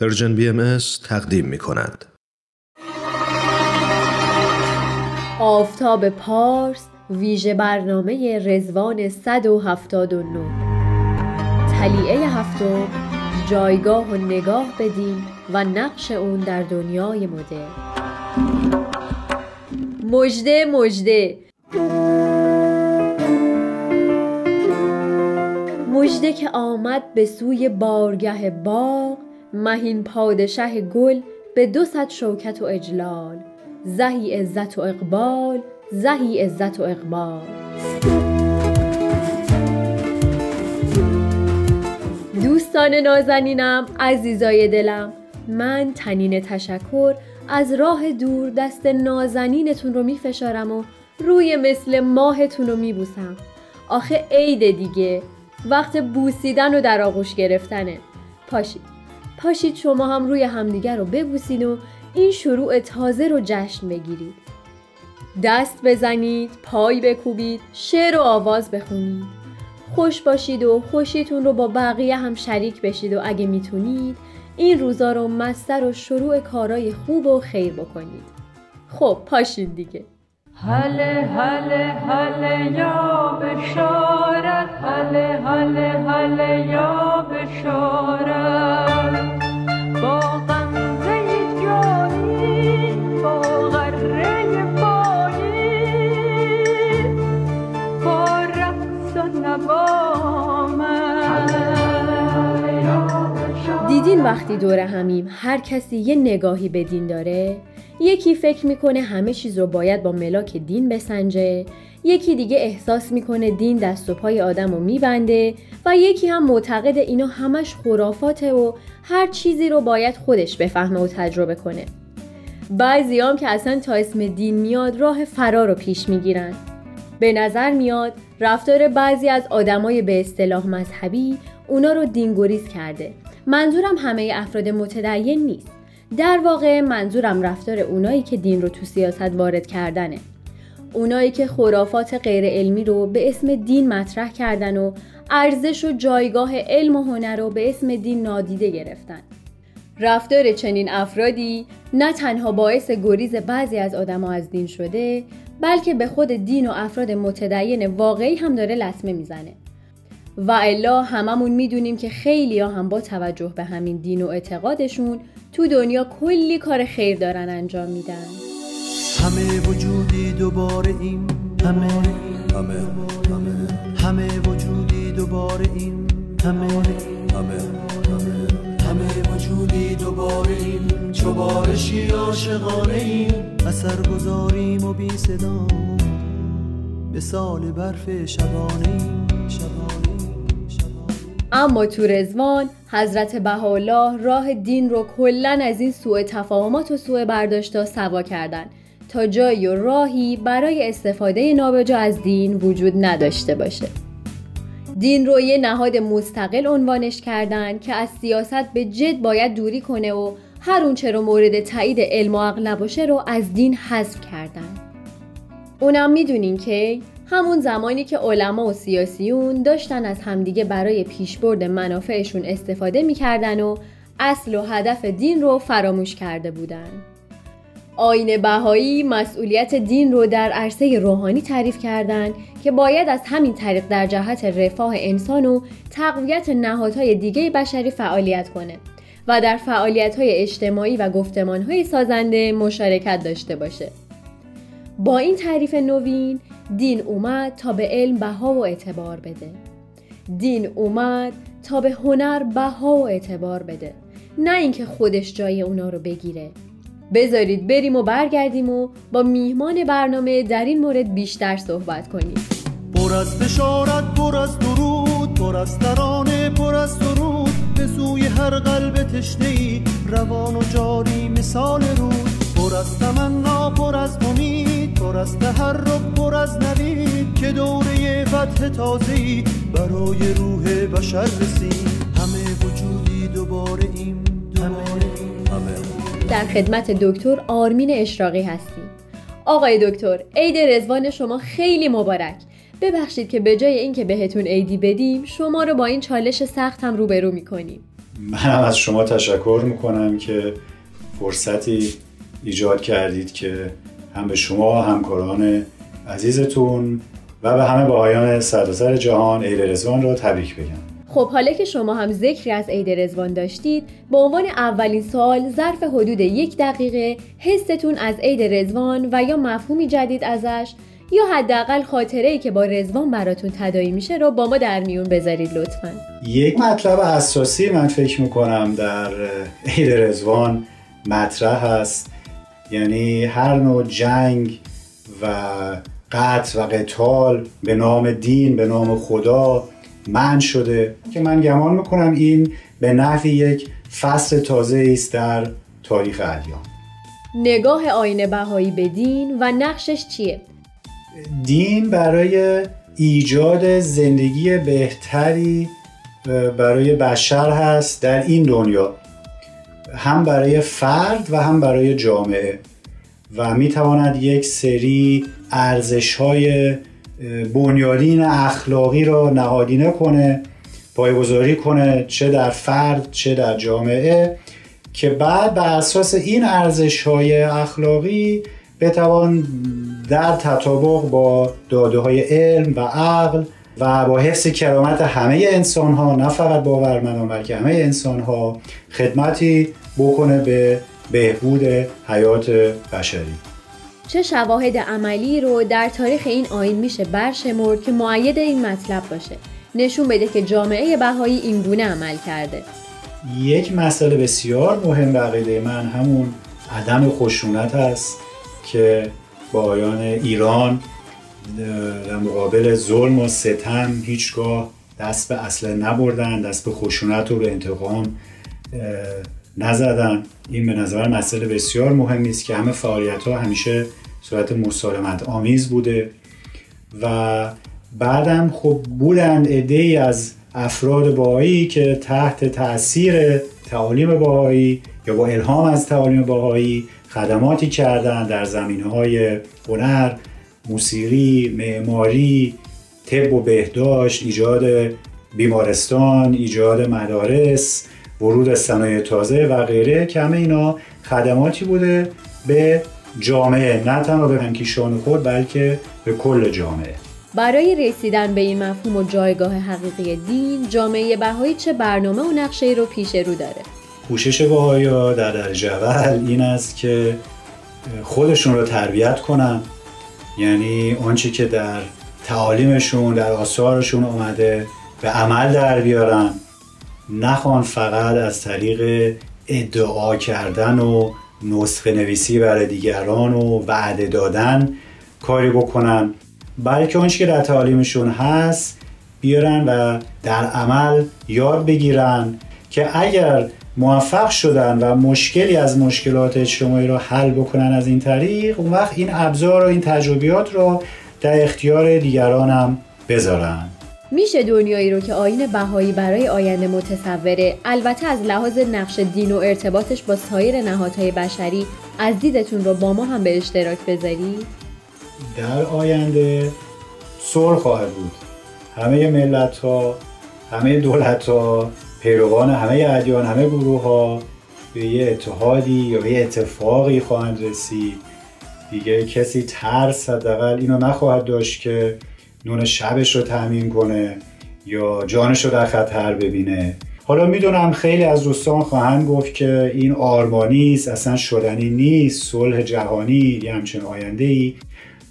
پرژن بی ام تقدیم می کند. آفتاب پارس ویژه برنامه رزوان 179 تلیعه هفتم جایگاه و نگاه بدیم و نقش اون در دنیای مدرن. مجده مجده مجده که آمد به سوی بارگه باغ مهین پادشه گل به دو صد شوکت و اجلال. زهی عزت و اقبال زهی عزت و اقبال. دوستان نازنینم عزیزای دلم من تنین تشکر از راه دور دست نازنینتون رو میفشارم و روی مثل ماهتون رو میبوسم. آخه عید دیگه وقت بوسیدن و در آغوش گرفتنه. پاشید. پاشید شما هم روی همدیگر رو ببوسید و این شروع تازه رو جشن بگیرید. دست بزنید، پای بکوبید، شعر و آواز بخونید. خوش باشید و خوشیتون رو با بقیه هم شریک بشید و اگه می‌تونید این روزا رو مستر و شروع کارای خوب و خیر بکنید. خب پاشید دیگه. هله هله هله یا بشارت هله هله هله یا بشارت. با غمزه جانی با غره بایی با رقص و دیدین وقتی دور همیم هر کسی یه نگاهی به دین داره؟ یکی فکر می‌کنه همه چیز رو باید با ملاک دین بسنجه. یکی دیگه احساس می‌کنه دین دست و پای آدم رو میبنده و یکی هم معتقد اینا همش خرافاته و هر چیزی رو باید خودش بفهمه و تجربه کنه. بعضی هم که اصلا تا اسم دین میاد راه فرار رو پیش می‌گیرن. به نظر میاد رفتار بعضی از آدمای به اصطلاح مذهبی اونا رو دینگوریز کرده. منظورم همه افراد متدین نیست. در واقع منظورم رفتار اونایی که دین رو تو سیاست وارد کردنه. اونایی که خرافات غیر علمی رو به اسم دین مطرح کردن و ارزش و جایگاه علم و هنر رو به اسم دین نادیده گرفتن. رفتار چنین افرادی نه تنها باعث گریز بعضی از آدما از دین شده بلکه به خود دین و افراد متدین واقعی هم داره لطمه می‌زنه. و الا هممون می‌دونیم که خیلی ها هم با توجه به همین دین و اعتقادشون تو دنیا کلی کار خیر دارن انجام میدن. همه وجودی دوباره این همه همه همه. همه وجودی دوباره این همه همه همه. همه وجودی دوباره این. چو بارشی عاشقانه این اثر گذاریم و بی صدا. مثال برف شبانه این شبانه اما تو رزوان حضرت بهاءالله راه دین رو کلا از این سوء تفاهمات و سوء برداشتا سوا کردن. جایی و راهی برای استفاده نابجا از دین وجود نداشته باشه دین رو یه نهاد مستقل عنوانش کردن که از سیاست به جد باید دوری کنه و هر اونچه رو مورد تایید علم و عقل نباشه رو از دین حذف کردن اونم می‌دونین که همون زمانی که علما و سیاسیون داشتن از همدیگه برای پیشبرد منافعشون استفاده می‌کردن و اصل و هدف دین رو فراموش کرده بودن. آین بهایی مسئولیت دین رو در عرصه روحانی تعریف کردند که باید از همین طریق در جهت رفاه انسان و تقویت نهادهای دیگه بشری فعالیت کنه و در فعالیت‌های اجتماعی و گفتمان‌های سازنده مشارکت داشته باشه. با این تعریف نوین دین اومد تا به علم بها و اعتبار بده. دین اومد تا به هنر بها و اعتبار بده. نه اینکه خودش جای اونا رو بگیره. بذارید بریم و برگردیم و با میهمان برنامه در این مورد بیشتر صحبت کنیم. پر از بشارت پر از درود پر از ترانه پر از سرود به سوی هر قلب تشنه ای روان و جاری مثال رود. پر از تمنا پر از امید پر از تحرک پر از نوید. که دوره فتح تازه‌ای برای روح بشر رسید. در خدمت دکتر آرمین اشراقی هستیم. آقای دکتر عید رزوان شما خیلی مبارک. ببخشید که به جای اینکه بهتون عیدی بدیم شما رو با این چالش سخت هم روبرو می‌کنیم. منم از شما تشکر می‌کنم که فرصتی ایجاد کردید که هم به شما همکاران عزیزتون و به همه بهایان سراسر جهان عید رزوان را تبریک بگم. خب حالا که شما هم ذکری از عید رزوان داشتید به عنوان اولین سال ظرف حدود یک دقیقه حستون از عید رزوان و یا مفهومی جدید ازش یا حداقل خاطره ای که با رزوان براتون تدایی میشه رو با ما در میون بذارید لطفا. یک مطلب اساسی من فکر می‌کنم در عید رزوان مطرح هست. یعنی هر نوع جنگ و قتل و قتال به نام دین به نام خدا من شده که من گمان می‌کنم این به نحوی یک فصل تازه است در تاریخ ادیان. نگاه آین بهایی به دین و نقشش چیه؟ دین برای ایجاد زندگی بهتری برای بشر هست در این دنیا. هم برای فرد و هم برای جامعه. و می‌تواند یک سری ارزش های بنیادین اخلاقی را نهادینه کنه پایگذاری کنه چه در فرد چه در جامعه که بعد بر اساس این ارزش های اخلاقی بتوان در تطابق با داده های علم و عقل و با حفظ کرامت همه انسان ها نه فقط باورمندان بلکه همه انسان ها خدمتی بکنه به بهبود حیات بشری. چه شواهد عملی رو در تاریخ این آین میشه برشمرد که معید این مطلب باشه. نشون بده که جامعه بهایی این گونه عمل کرده. یک مسئله بسیار مهم به عقیده من همون عدم خشونت است که بایان ایران در مقابل ظلم و ستم هیچگاه دست به اصله نبردن دست به خشونت و به انتقام نزدن. این به نظر مسئله بسیار مهمی است که همه فعالیت ها همیشه صورت مسالمت آمیز بوده و بعدم خب بودن عده از افراد باهایی که تحت تاثیر تعالیم باهایی یا با الهام از تعالیم باهایی خدماتی کردن در زمین های هنر، موسیقی، معماری، طب و بهداشت، ایجاد بیمارستان، ایجاد مدارس، ورود صنایع تازه و غیره که همه اینا خدماتی بوده به جامعه. نه تنها به هنکیشان خود بلکه به کل جامعه. برای رسیدن به این مفهوم و جایگاه حقیقی دین جامعه بهایی چه برنامه و نقشه رو پیش رو داره؟ کوشش بهایی در درجه اول این است که خودشون رو تربیت کنن. یعنی آنچه که در تعالیمشون در آثارشون اومده به عمل در بیارن. نخوان فقط از طریق ادعا کردن و نسخه نویسی برای دیگران و وعده دادن کاری بکنن. بلکه آنچه که در تعالیمشون هست بیارن و در عمل یاد بگیرن که اگر موفق شدن و مشکلی از مشکلات اجتماعی رو حل بکنن از این طریق اون وقت این ابزار و این تجربیات رو در اختیار دیگران هم بذارن. میشه دنیایی رو که آین بهایی برای آینده متصوره. البته از لحاظ نقش دین و ارتباطش با سایر نهادهای بشری از دیدتون رو با ما هم به اشتراک بذاری؟ در آینده صلح خواهد بود. همه ملت ها همه دولت ها پیروان همه ادیان همه گروه ها به یه اتحادی یا یه اتفاقی خواهند رسید. دیگه کسی ترس حداقل اینو نخواهد داشت که نون شبش رو تامین کنه یا جانش رو در خطر ببینه. حالا می‌دونم خیلی از دوستان خواهند گفت که این آرمانی است اصلا شدنی نیست صلح جهانی یه همچین آینده ای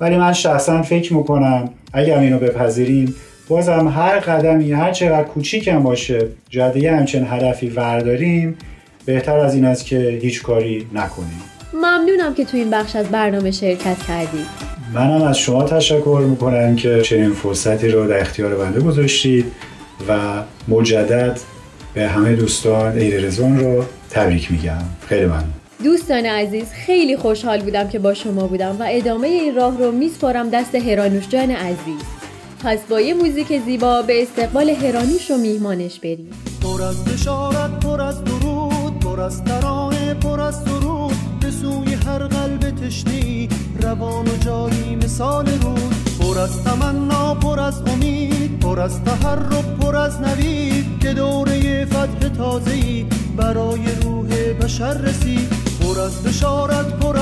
ولی من شخصا فکر می‌کنم اگر اینو بپذیریم بازم هر قدمی هر چقدر کوچیک هم باشه جاده همچین هدفی ورداریم بهتر از این است که هیچ کاری نکنیم. ممنونم که تو این بخش از برنامه شرکت کردید منم از شما تشکر می‌کنم که چنین فرصتی رو در اختیار بنده گذاشتید و مجدد به همه دوستان عید رزوان رو تبریک میگم. خیلی ممنون. دوستان عزیز خیلی خوشحال بودم که با شما بودم و ادامه این راه رو میسپارم دست هرانوش جان عزیز. پس با یه موزیک زیبا به استقبال هرانوش و میهمانش بریم. پر از بشارت پر از درود پر از ترانه پر از سرود. هر تشنی روان و جاری مثال رود پر از تمنا پر از امید پر از تحرک پر از نوید که دوره فتح تازه‌ای برای روح بشر رسید. پر از بشارت پر